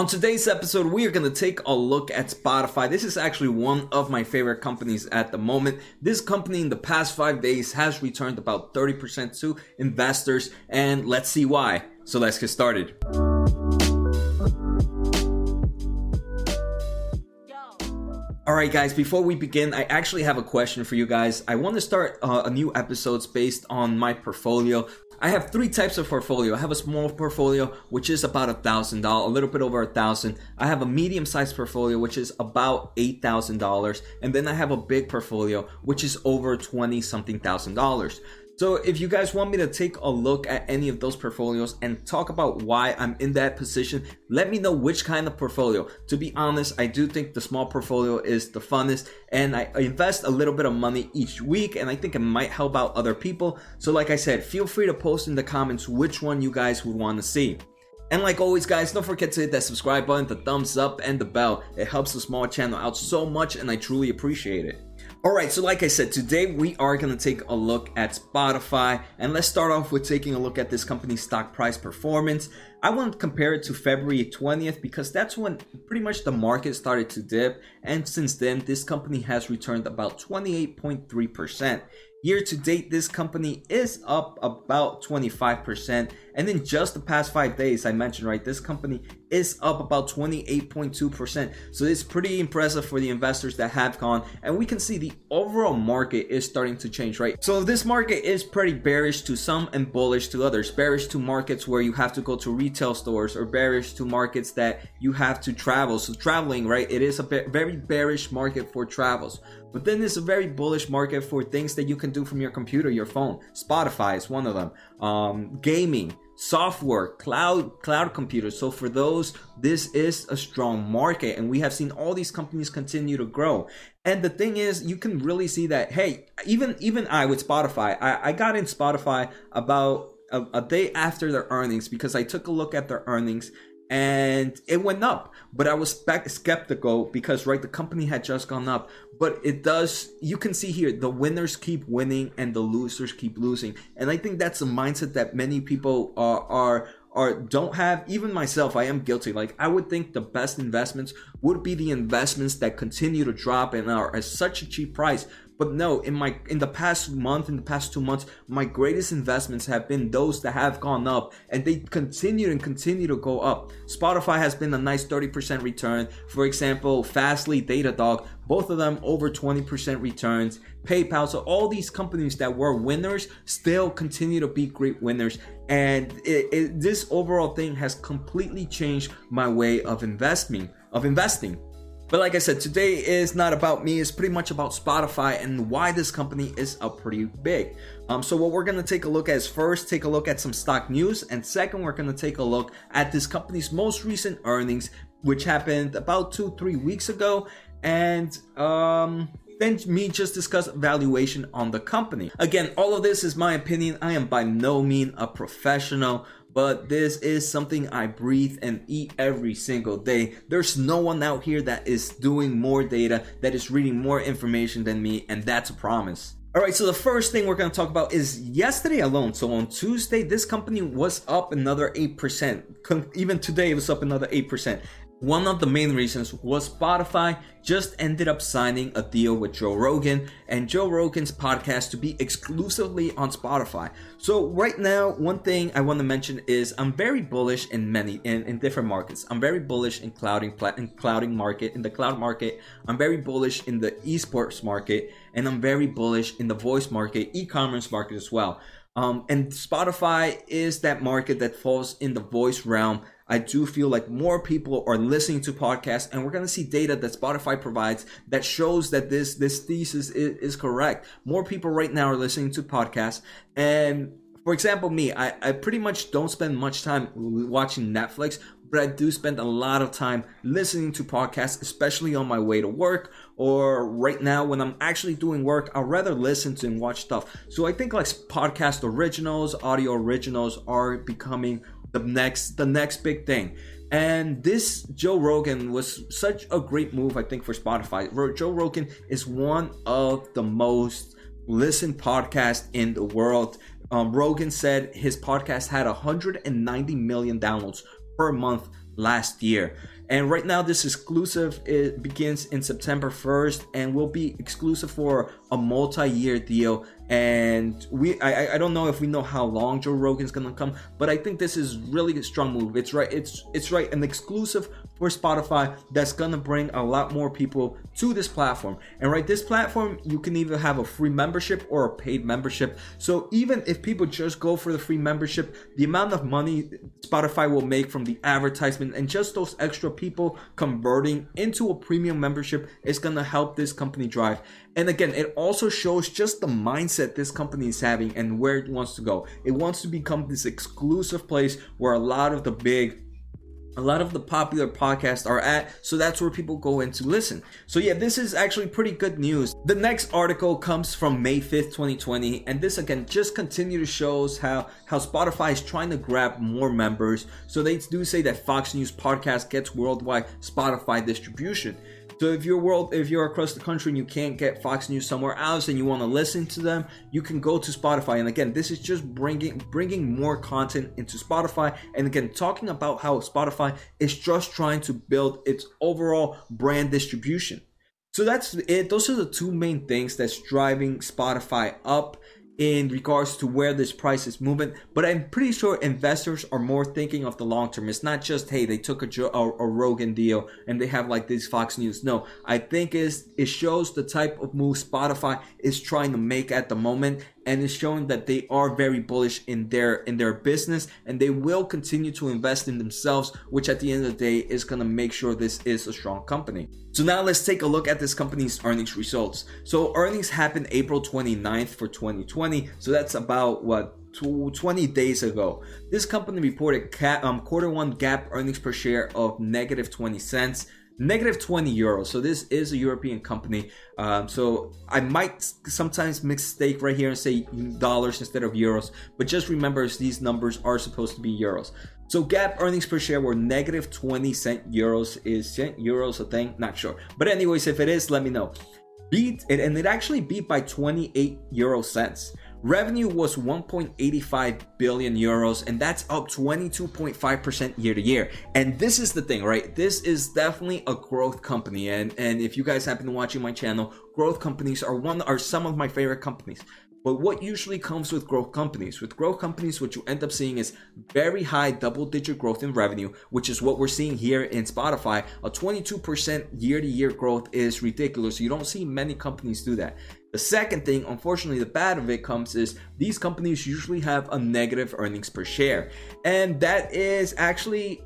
On today's episode, we are going to take a look at Spotify. This is actually one of my favorite companies at the moment. This company in the past five days has returned about 30% to investors, and let's see why. So let's get started. All right, guys, before we begin, I actually have a question for you guys. I want to start uh, a new episodes based on my portfolio. I have three types of portfolio. I have a small portfolio, which is about a thousand dollars, a little bit over a thousand. I have a medium sized portfolio, which is about eight thousand dollars, and then I have a big portfolio, which is over twenty something thousand dollars. So if you guys want me to take a look at any of those portfolios and talk about why I'm in that position, let me know which kind of portfolio. To be honest, I do think the small portfolio is the funnest and I invest a little bit of money each week and I think it might help out other people. So like I said, feel free to post in the comments which one you guys would want to see. And like always, guys, don't forget to hit that subscribe button, the thumbs up, and the bell. It helps the small channel out so much, and I truly appreciate it. All right, so like I said, today we are going to take a look at Spotify, and let's start off with taking a look at this company's stock price performance. I want to compare it to February 20th because that's when pretty much the market started to dip, and since then, this company has returned about 28.3%. Year to date, this company is up about 25%. And in just the past five days, I mentioned, right, this company is up about 28.2%. So it's pretty impressive for the investors that have gone. And we can see the overall market is starting to change, right? So this market is pretty bearish to some and bullish to others. Bearish to markets where you have to go to retail stores or bearish to markets that you have to travel. So traveling, right, it is a very bearish market for travels. But then it's a very bullish market for things that you can do from your computer, your phone. Spotify is one of them. Um, gaming, software, cloud, cloud computers. So for those, this is a strong market, and we have seen all these companies continue to grow. And the thing is, you can really see that. Hey, even even I with Spotify, I, I got in Spotify about a, a day after their earnings because I took a look at their earnings and it went up. But I was skeptical because right, the company had just gone up. But it does. You can see here the winners keep winning and the losers keep losing, and I think that's a mindset that many people are are or don't have even myself i am guilty like i would think the best investments would be the investments that continue to drop and are at such a cheap price but no, in my in the past month, in the past two months, my greatest investments have been those that have gone up and they continue and continue to go up. Spotify has been a nice 30% return. For example, Fastly, Datadog, both of them over 20% returns. PayPal, so all these companies that were winners still continue to be great winners. And it, it, this overall thing has completely changed my way of investing. Of investing. But like I said, today is not about me. It's pretty much about Spotify and why this company is up pretty big. Um, so what we're gonna take a look at is first take a look at some stock news, and second we're gonna take a look at this company's most recent earnings, which happened about two three weeks ago, and um, then me just discuss valuation on the company. Again, all of this is my opinion. I am by no means a professional but this is something I breathe and eat every single day. There's no one out here that is doing more data, that is reading more information than me, and that's a promise. All right, so the first thing we're going to talk about is yesterday alone. So on Tuesday, this company was up another 8%. Even today, it was up another 8%. One of the main reasons was Spotify just ended up signing a deal with Joe Rogan and Joe Rogan's podcast to be exclusively on Spotify. So right now, one thing I want to mention is I'm very bullish in many in, in different markets. I'm very bullish in clouding in clouding market, in the cloud market. I'm very bullish in the esports market, and I'm very bullish in the voice market, e-commerce market as well. Um, and Spotify is that market that falls in the voice realm I do feel like more people are listening to podcasts and we're going to see data that Spotify provides that shows that this, this thesis is, is correct. More people right now are listening to podcasts. And for example, me, I, I pretty much don't spend much time watching Netflix, but I do spend a lot of time listening to podcasts, especially on my way to work or right now when I'm actually doing work. I'd rather listen to and watch stuff. So I think like podcast originals, audio originals are becoming the next the next big thing. And this Joe Rogan was such a great move, I think, for Spotify. Joe Rogan is one of the most listened podcasts in the world. Um, Rogan said his podcast had 190 million downloads per month last year. And right now, this exclusive it begins in September 1st and will be exclusive for a multi-year deal. And we, I, I don't know if we know how long Joe Rogan's gonna come, but I think this is really a strong move. It's right, it's it's right, an exclusive for Spotify that's gonna bring a lot more people to this platform. And right, this platform you can either have a free membership or a paid membership. So even if people just go for the free membership, the amount of money Spotify will make from the advertisement and just those extra people converting into a premium membership is gonna help this company drive. And again, it also shows just the mindset this company is having and where it wants to go. It wants to become this exclusive place where a lot of the big a lot of the popular podcasts are at so that's where people go in to listen. So yeah this is actually pretty good news. The next article comes from may 5th 2020 and this again just continue to shows how how spotify is trying to grab more members. So they do say that fox news podcast gets worldwide spotify distribution so if you're world, if you're across the country and you can't get Fox News somewhere else and you want to listen to them, you can go to Spotify. And again, this is just bringing bringing more content into Spotify. And again, talking about how Spotify is just trying to build its overall brand distribution. So that's it. Those are the two main things that's driving Spotify up in regards to where this price is moving. But I'm pretty sure investors are more thinking of the long term. It's not just hey they took a, a, a Rogan deal and they have like these Fox News. No, I think is it shows the type of move Spotify is trying to make at the moment, and it's showing that they are very bullish in their in their business and they will continue to invest in themselves which at the end of the day is going to make sure this is a strong company so now let's take a look at this company's earnings results so earnings happened april 29th for 2020 so that's about what 20 days ago. This company reported um, quarter one GAAP earnings per share of negative 20 cents negative 20 euros. So this is a European company. Um, so I might sometimes mistake right here and say dollars instead of euros, but just remember these numbers are supposed to be euros. So GAAP earnings per share were negative 20 cent euros. Is cent euros a thing? Not sure. But anyways, if it is, let me know. Beat it, and it actually beat by 28 euro cents. Revenue was 1.85 billion euros, and that's up 22.5% year to year. And this is the thing, right? This is definitely a growth company. And, and if you guys have been watching my channel, growth companies are one are some of my favorite companies. But what usually comes with growth companies? With growth companies, what you end up seeing is very high double digit growth in revenue, which is what we're seeing here in Spotify. A 22% year to year growth is ridiculous. You don't see many companies do that. The second thing, unfortunately, the bad of it comes is these companies usually have a negative earnings per share. And that is actually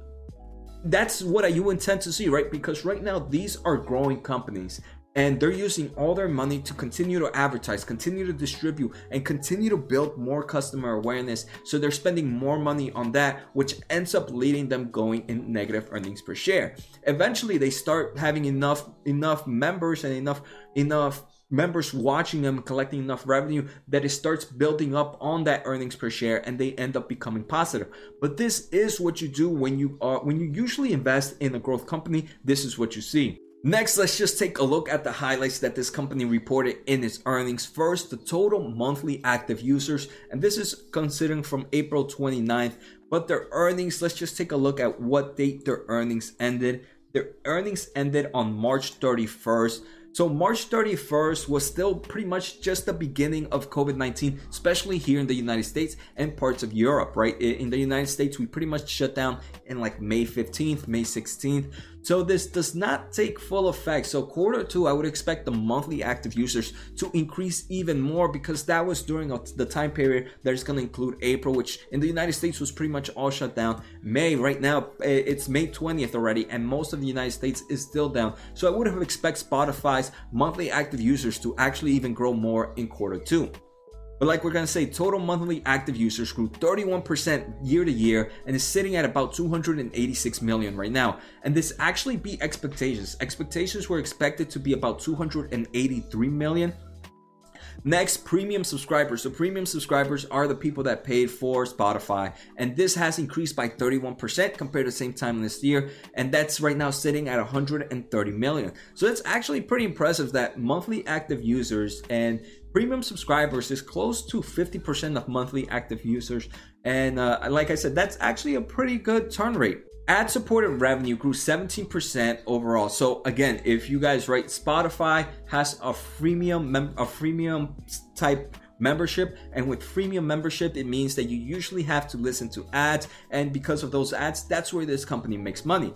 that's what you intend to see, right? Because right now these are growing companies and they're using all their money to continue to advertise, continue to distribute, and continue to build more customer awareness. So they're spending more money on that, which ends up leading them going in negative earnings per share. Eventually, they start having enough enough members and enough enough members watching them collecting enough revenue that it starts building up on that earnings per share and they end up becoming positive but this is what you do when you are when you usually invest in a growth company this is what you see Next, let's just take a look at the highlights that this company reported in its earnings. First, the total monthly active users, and this is considering from April 29th, but their earnings, let's just take a look at what date their earnings ended. Their earnings ended on March 31st. So March 31st was still pretty much just the beginning of COVID-19, especially here in the United States and parts of Europe, right? In the United States, we pretty much shut down in like May 15th, May 16th. So this does not take full effect. So quarter two, I would expect the monthly active users to increase even more because that was during the time period that is going to include April, which in the United States was pretty much all shut down. May right now, it's May 20th already, and most of the United States is still down. So I would have expect Spotify's monthly active users to actually even grow more in quarter two. But like we're gonna say, total monthly active users grew 31% year to year and is sitting at about 286 million right now. And this actually beat expectations. Expectations were expected to be about 283 million. Next, premium subscribers. So, premium subscribers are the people that paid for Spotify, and this has increased by 31% compared to the same time last year, and that's right now sitting at 130 million. So, that's actually pretty impressive that monthly active users and Premium subscribers is close to 50% of monthly active users. And uh, like I said, that's actually a pretty good turn rate. Ad supported revenue grew 17% overall. So again, if you guys write Spotify has a freemium mem- a freemium type membership and with freemium membership it means that you usually have to listen to ads and because of those ads that's where this company makes money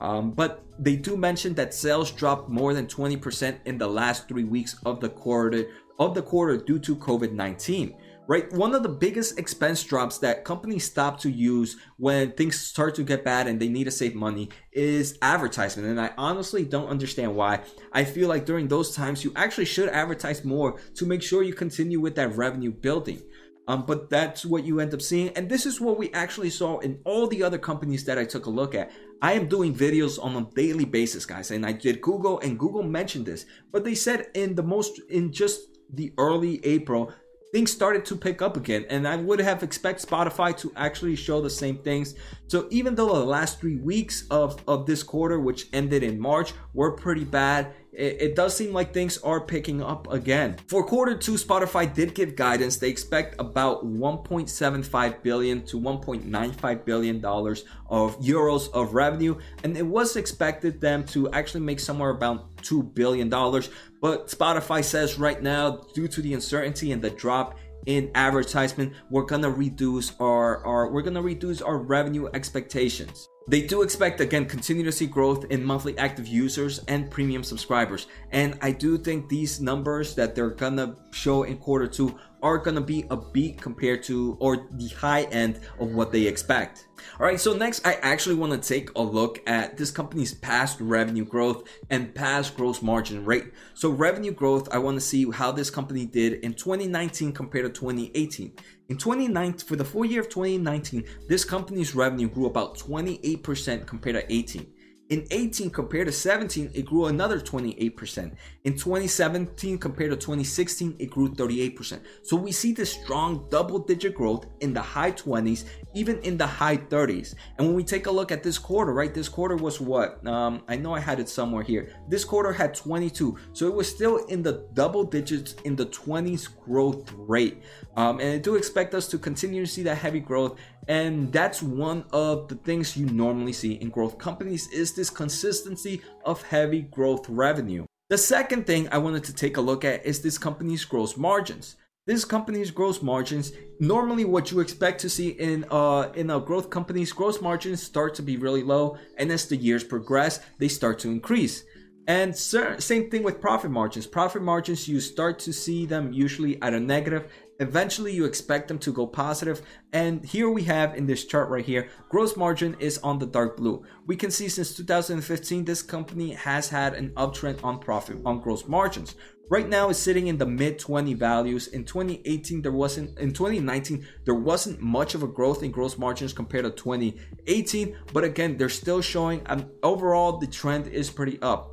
um, but they do mention that sales dropped more than 20% in the last three weeks of the quarter of the quarter due to covid-19 right? One of the biggest expense drops that companies stop to use when things start to get bad and they need to save money is advertisement. And I honestly don't understand why. I feel like during those times, you actually should advertise more to make sure you continue with that revenue building. Um, but that's what you end up seeing. And this is what we actually saw in all the other companies that I took a look at. I am doing videos on a daily basis, guys. And I did Google, and Google mentioned this. But they said in the most, in just the early April, things started to pick up again and i would have expect spotify to actually show the same things. So even though the last three weeks of of this quarter which ended in march were pretty bad it, it does seem like things are picking up again. For quarter two, Spotify did give guidance. They expect about 1.75 billion to 1.95 billion dollars of euros of revenue, and it was expected them to actually make somewhere about two billion dollars. But Spotify says right now, due to the uncertainty and the drop in advertisement, we're gonna reduce our, our we're gonna reduce our revenue expectations. They do expect, again, continue to see growth in monthly active users and premium subscribers. And I do think these numbers that they're gonna show in quarter two are gonna be a beat compared to or the high end of what they expect. All right, so next I actually want to take a look at this company's past revenue growth and past gross margin rate. So revenue growth, I want to see how this company did in 2019 compared to 2018. In 2019, for the full year of 2019, this company's revenue grew about 28% compared to 18. In 18 compared to 17, it grew another 28%. In 2017 compared to 2016, it grew 38%. So we see this strong double digit growth in the high 20s, even in the high 30s. And when we take a look at this quarter, right, this quarter was what? Um, I know I had it somewhere here. This quarter had 22. So it was still in the double digits in the 20s growth rate. Um, and I do expect us to continue to see that heavy growth. And that's one of the things you normally see in growth companies is this consistency of heavy growth revenue. The second thing I wanted to take a look at is this company's gross margins. This company's gross margins, normally what you expect to see in uh in a growth company's gross margins start to be really low and as the years progress, they start to increase. And same thing with profit margins. Profit margins, you start to see them usually at a negative Eventually, you expect them to go positive, and here we have in this chart right here, gross margin is on the dark blue. We can see since 2015, this company has had an uptrend on profit on gross margins. Right now, is sitting in the mid 20 values. In 2018, there wasn't. In 2019, there wasn't much of a growth in gross margins compared to 2018, but again, they're still showing. Um, overall, the trend is pretty up.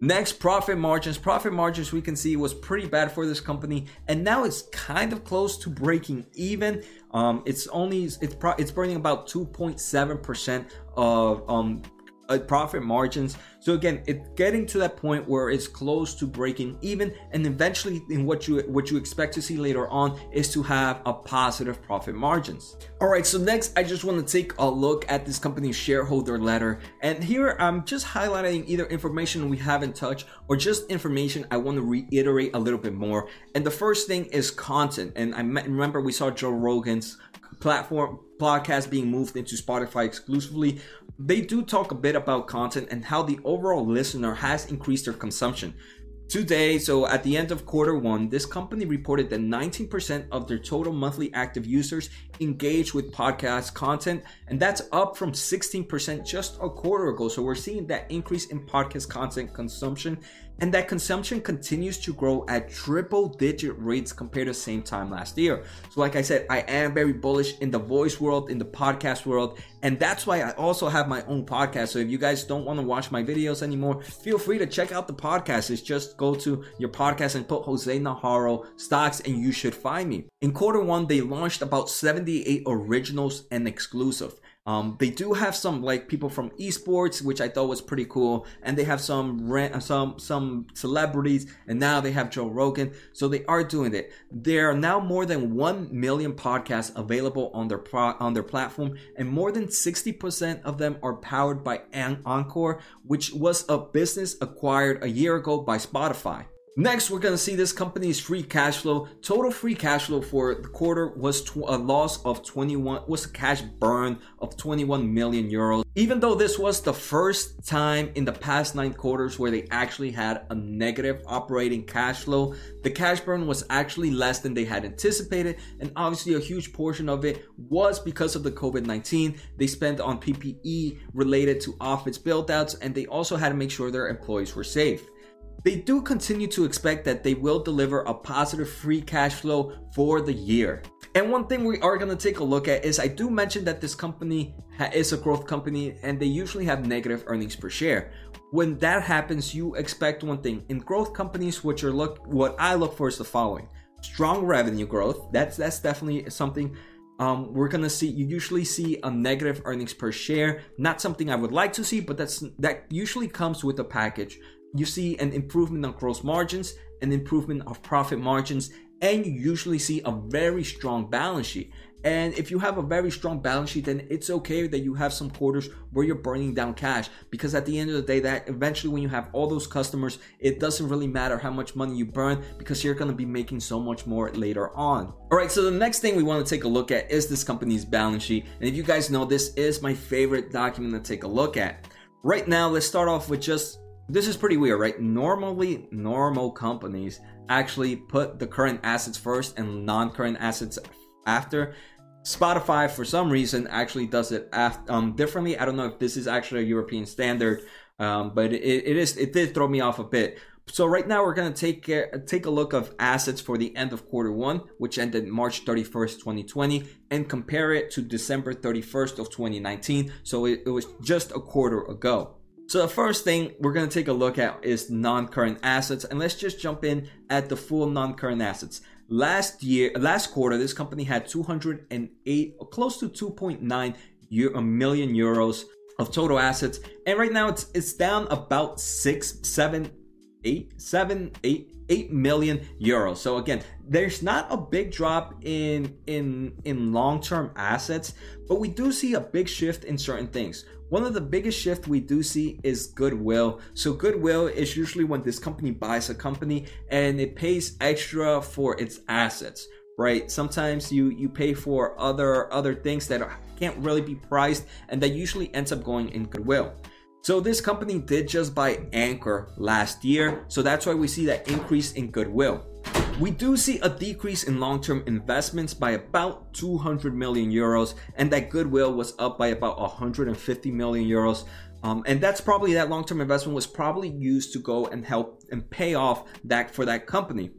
Next, profit margins. Profit margins we can see was pretty bad for this company, and now it's kind of close to breaking even. Um, it's only it's pro- it's burning about 2.7 percent of um uh, profit margins. So again, it's getting to that point where it's close to breaking even, and eventually, in what you what you expect to see later on is to have a positive profit margins. All right, so next, I just want to take a look at this company's shareholder letter, and here I'm just highlighting either information we haven't touched or just information I want to reiterate a little bit more. And the first thing is content, and I remember we saw Joe Rogan's platform podcast being moved into Spotify exclusively, they do talk a bit about content and how the overall listener has increased their consumption. Today, so at the end of quarter one, this company reported that 19% of their total monthly active users engage with podcast content, and that's up from 16% just a quarter ago. So we're seeing that increase in podcast content consumption and that consumption continues to grow at triple digit rates compared to same time last year. So, like I said, I am very bullish in the voice world, in the podcast world, and that's why I also have my own podcast. So, if you guys don't want to watch my videos anymore, feel free to check out the podcast. It's just go to your podcast and put Jose Najarro stocks, and you should find me. In quarter one, they launched about 78 originals and exclusive. Um, they do have some like people from esports, which I thought was pretty cool, and they have some rent, some some celebrities, and now they have Joe Rogan. So they are doing it. There are now more than one million podcasts available on their pro- on their platform, and more than sixty percent of them are powered by An- Anchor, which was a business acquired a year ago by Spotify. Next, we're going to see this company's free cash flow. Total free cash flow for the quarter was tw- a loss of 21, was a cash burn of 21 million euros. Even though this was the first time in the past nine quarters where they actually had a negative operating cash flow, the cash burn was actually less than they had anticipated. And obviously, a huge portion of it was because of the COVID 19. They spent on PPE related to office build outs, and they also had to make sure their employees were safe. They do continue to expect that they will deliver a positive free cash flow for the year. And one thing we are going to take a look at is I do mention that this company is a growth company and they usually have negative earnings per share. When that happens, you expect one thing. In growth companies, what you're look what I look for is the following. Strong revenue growth. That's that's definitely something um, we're gonna see you usually see a negative earnings per share not something i would like to see but that's that usually comes with a package you see an improvement on gross margins, an improvement of profit margins, and you usually see a very strong balance sheet. And if you have a very strong balance sheet, then it's okay that you have some quarters where you're burning down cash because at the end of the day, that eventually when you have all those customers, it doesn't really matter how much money you burn because you're to be making so much more later on. All right, so the next thing we want to take a look at is this company's balance sheet. And if you guys know, this is my favorite document to take a look at. Right now, let's start off with just this is pretty weird, right? Normally, normal companies actually put the current assets first and non current assets after. Spotify, for some reason, actually does it after, um, differently. I don't know if this is actually a European standard, um, but it, it is. It did throw me off a bit. So right now we're gonna take uh, take a look of assets for the end of quarter one, which ended March 31st, 2020, and compare it to December 31st of 2019. So it, it was just a quarter ago. So the first thing we're going to take a look at is non-current assets and let's just jump in at the full non-current assets. Last year, last quarter, this company had 208, close to 2.9 million euros of total assets, and right now it's it's down about six, seven, eight, seven, eight, eight million euros. So again, there's not a big drop in in in long-term assets, but we do see a big shift in certain things. One of the biggest shift we do see is goodwill. So goodwill is usually when this company buys a company and it pays extra for its assets, right? Sometimes you you pay for other other things that can't really be priced and that usually ends up going in goodwill. So this company did just buy Anchor last year, so that's why we see that increase in goodwill. We do see a decrease in long term investments by about 200 million euros, and that goodwill was up by about 150 million euros. Um, and that's probably that long term investment was probably used to go and help and pay off that for that company.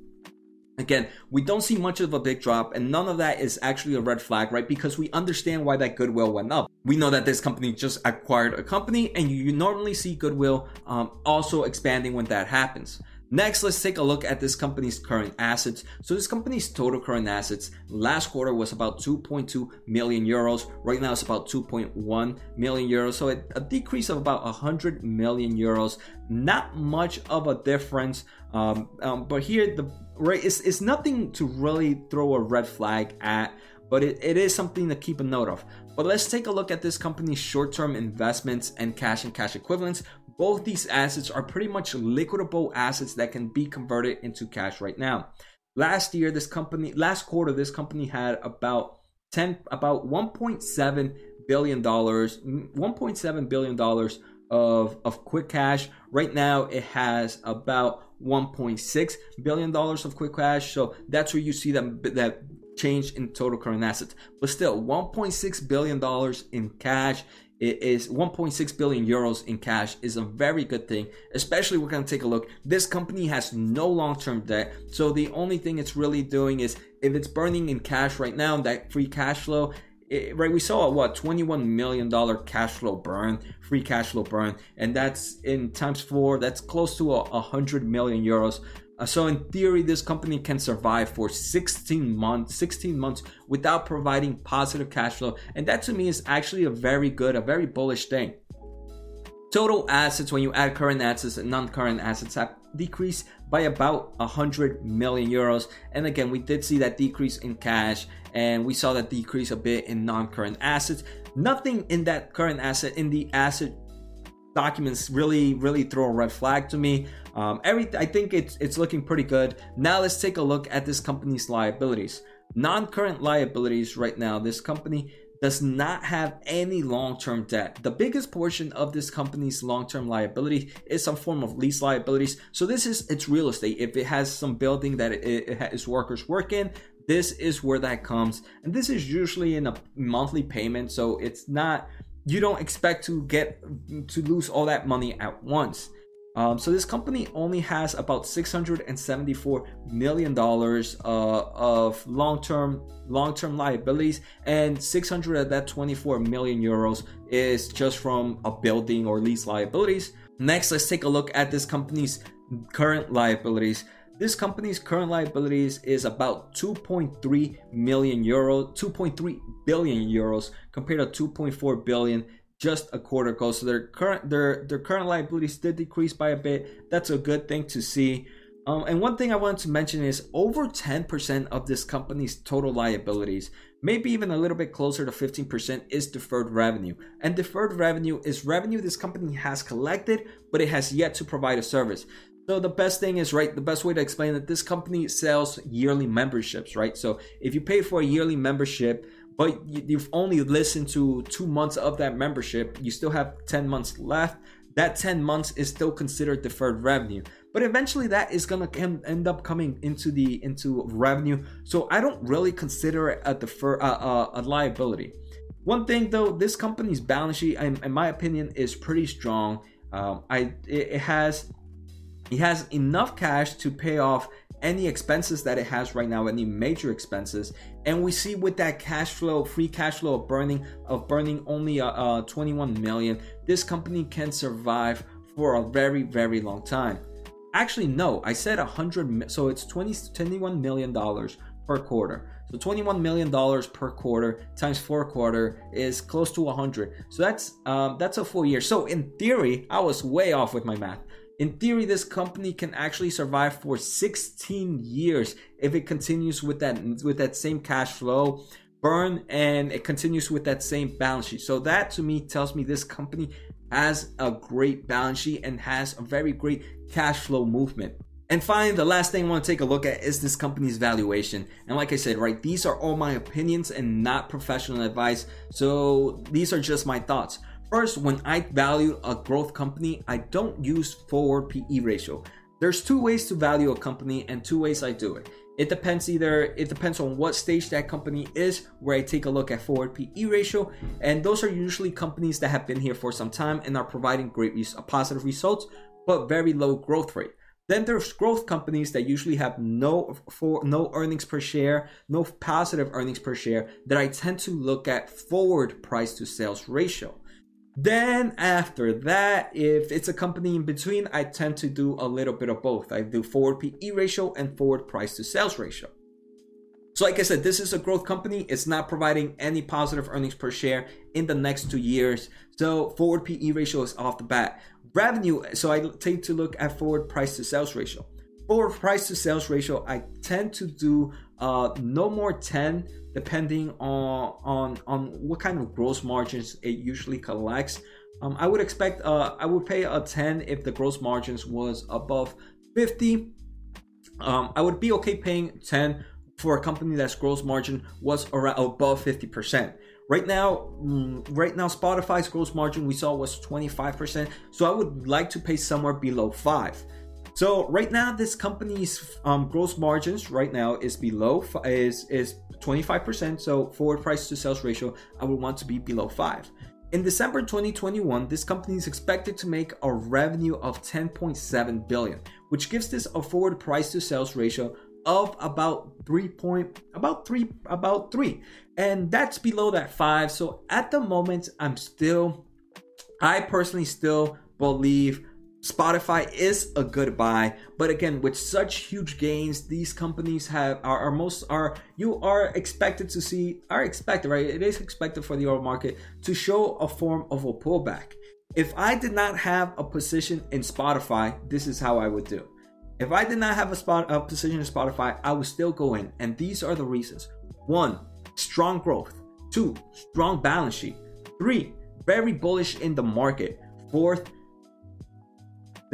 Again, we don't see much of a big drop, and none of that is actually a red flag, right? Because we understand why that goodwill went up. We know that this company just acquired a company, and you normally see goodwill um, also expanding when that happens. Next, let's take a look at this company's current assets. So this company's total current assets last quarter was about 2.2 million euros. Right now it's about 2.1 million euros. So a decrease of about 100 million euros. Not much of a difference. Um, um, but here the right it's, it's nothing to really throw a red flag at but it, it is something to keep a note of. But let's take a look at this company's short term investments and cash and cash equivalents. Both these assets are pretty much liquidable assets that can be converted into cash right now. Last year, this company, last quarter, this company had about 10, about 1.7 billion dollars, 1.7 billion dollars of, of quick cash. Right now, it has about 1.6 billion dollars of quick cash. So that's where you see that that change in total current assets. But still, 1.6 billion dollars in cash it is 1.6 billion euros in cash is a very good thing especially we're going to take a look. This company has no long-term debt so the only thing it's really doing is if it's burning in cash right now that free cash flow it, right we saw a what 21 million dollar cash flow burn free cash flow burn and that's in times four that's close to a, a hundred million euros Uh, so in theory, this company can survive for 16 months, 16 months without providing positive cash flow, and that to me is actually a very good, a very bullish thing. Total assets, when you add current assets and non-current assets, have decreased by about 100 million euros. And again, we did see that decrease in cash, and we saw that decrease a bit in non-current assets. Nothing in that current asset in the asset documents really really throw a red flag to me. Um, every I think it's it's looking pretty good. Now let's take a look at this company's liabilities. Non-current liabilities right now. This company does not have any long-term debt. The biggest portion of this company's long-term liability is some form of lease liabilities. So this is its real estate. If it has some building that it, it has workers work in, this is where that comes. And this is usually in a monthly payment, so it's not you don't expect to get to lose all that money at once. Um, so this company only has about 674 million dollars uh, of long-term long-term liabilities, and 600 of that 24 million euros is just from a building or lease liabilities. Next, let's take a look at this company's current liabilities. This company's current liabilities is about 2.3 million euro, 2.3 billion euros compared to 2.4 billion just a quarter ago. So their current their their current liabilities did decrease by a bit. That's a good thing to see. Um, and one thing I wanted to mention is over 10% of this company's total liabilities, maybe even a little bit closer to 15%, is deferred revenue. And deferred revenue is revenue this company has collected, but it has yet to provide a service. So the best thing is right. The best way to explain that this company sells yearly memberships, right? So if you pay for a yearly membership, but you've only listened to two months of that membership, you still have ten months left. That ten months is still considered deferred revenue, but eventually that is gonna end up coming into the into revenue. So I don't really consider it a defer uh, uh, a liability. One thing though, this company's balance sheet, in, in my opinion, is pretty strong. Um, I it, it has he has enough cash to pay off any expenses that it has right now, any major expenses. And we see with that cash flow, free cash flow of burning of burning only uh, uh, 21 million, this company can survive for a very very long time. Actually, no, I said 100. So it's 20 21 million dollars per quarter. So 21 million dollars per quarter times four quarter is close to 100. So that's um, that's a full year. So in theory, I was way off with my math. In theory, this company can actually survive for 16 years if it continues with that with that same cash flow burn and it continues with that same balance sheet. So that to me tells me this company has a great balance sheet and has a very great cash flow movement. And finally, the last thing I want to take a look at is this company's valuation. And like I said, right, these are all my opinions and not professional advice. So these are just my thoughts. First, when I value a growth company, I don't use forward PE ratio. There's two ways to value a company and two ways I do it. It depends either it depends on what stage that company is where I take a look at forward PE ratio and those are usually companies that have been here for some time and are providing great res- uh, positive results but very low growth rate. Then there's growth companies that usually have no for no earnings per share, no positive earnings per share that I tend to look at forward price to sales ratio. Then after that, if it's a company in between, I tend to do a little bit of both. I do forward PE ratio and forward price to sales ratio. So, like I said, this is a growth company. It's not providing any positive earnings per share in the next two years. So, forward PE ratio is off the bat. Revenue, so I take to look at forward price to sales ratio. Forward price to sales ratio, I tend to do uh, no more 10 depending on on on what kind of gross margins it usually collects. Um, I would expect uh, I would pay a 10 if the gross margins was above 50. Um, I would be okay paying 10 for a company that's gross margin was around above 50%. Right now, mm, right now Spotify's gross margin we saw was 25%, so I would like to pay somewhere below 5. So right now, this company's um, gross margins right now is below is is 25%. So forward price to sales ratio, I would want to be below five. In December 2021, this company is expected to make a revenue of 10.7 billion, which gives this a forward price to sales ratio of about 3 point about 3 about 3 and that's below that 5 so at the moment i'm still i personally still believe Spotify is a good buy, but again, with such huge gains, these companies have are, are, most are you are expected to see are expected right. It is expected for the oil market to show a form of a pullback. If I did not have a position in Spotify, this is how I would do. If I did not have a spot a position in Spotify, I would still go in, and these are the reasons: one, strong growth; two, strong balance sheet; three, very bullish in the market; fourth,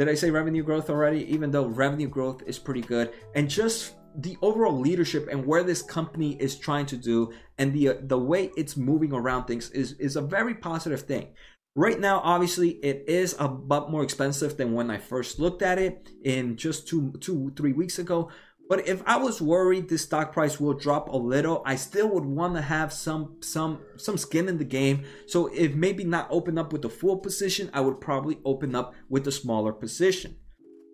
did I say revenue growth already? Even though revenue growth is pretty good, and just the overall leadership and where this company is trying to do and the uh, the way it's moving around things is is a very positive thing. Right now, obviously, it is a lot more expensive than when I first looked at it in just two, two, three weeks ago. But if I was worried the stock price will drop a little, I still would want to have some some some skin in the game. So if maybe not open up with the full position, I would probably open up with a smaller position.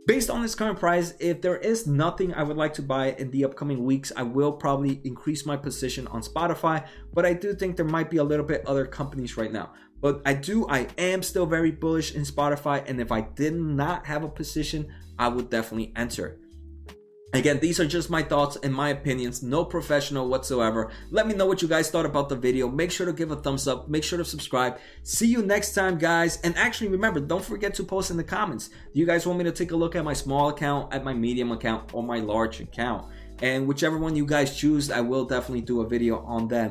Based on this current price, if there is nothing I would like to buy in the upcoming weeks, I will probably increase my position on Spotify, but I do think there might be a little bit other companies right now. But I do I am still very bullish in Spotify and if I did not have a position, I would definitely enter. Again, these are just my thoughts and my opinions, no professional whatsoever. Let me know what you guys thought about the video. Make sure to give a thumbs up, make sure to subscribe. See you next time, guys. And actually, remember, don't forget to post in the comments. Do you guys want me to take a look at my small account, at my medium account, or my large account? And whichever one you guys choose, I will definitely do a video on them.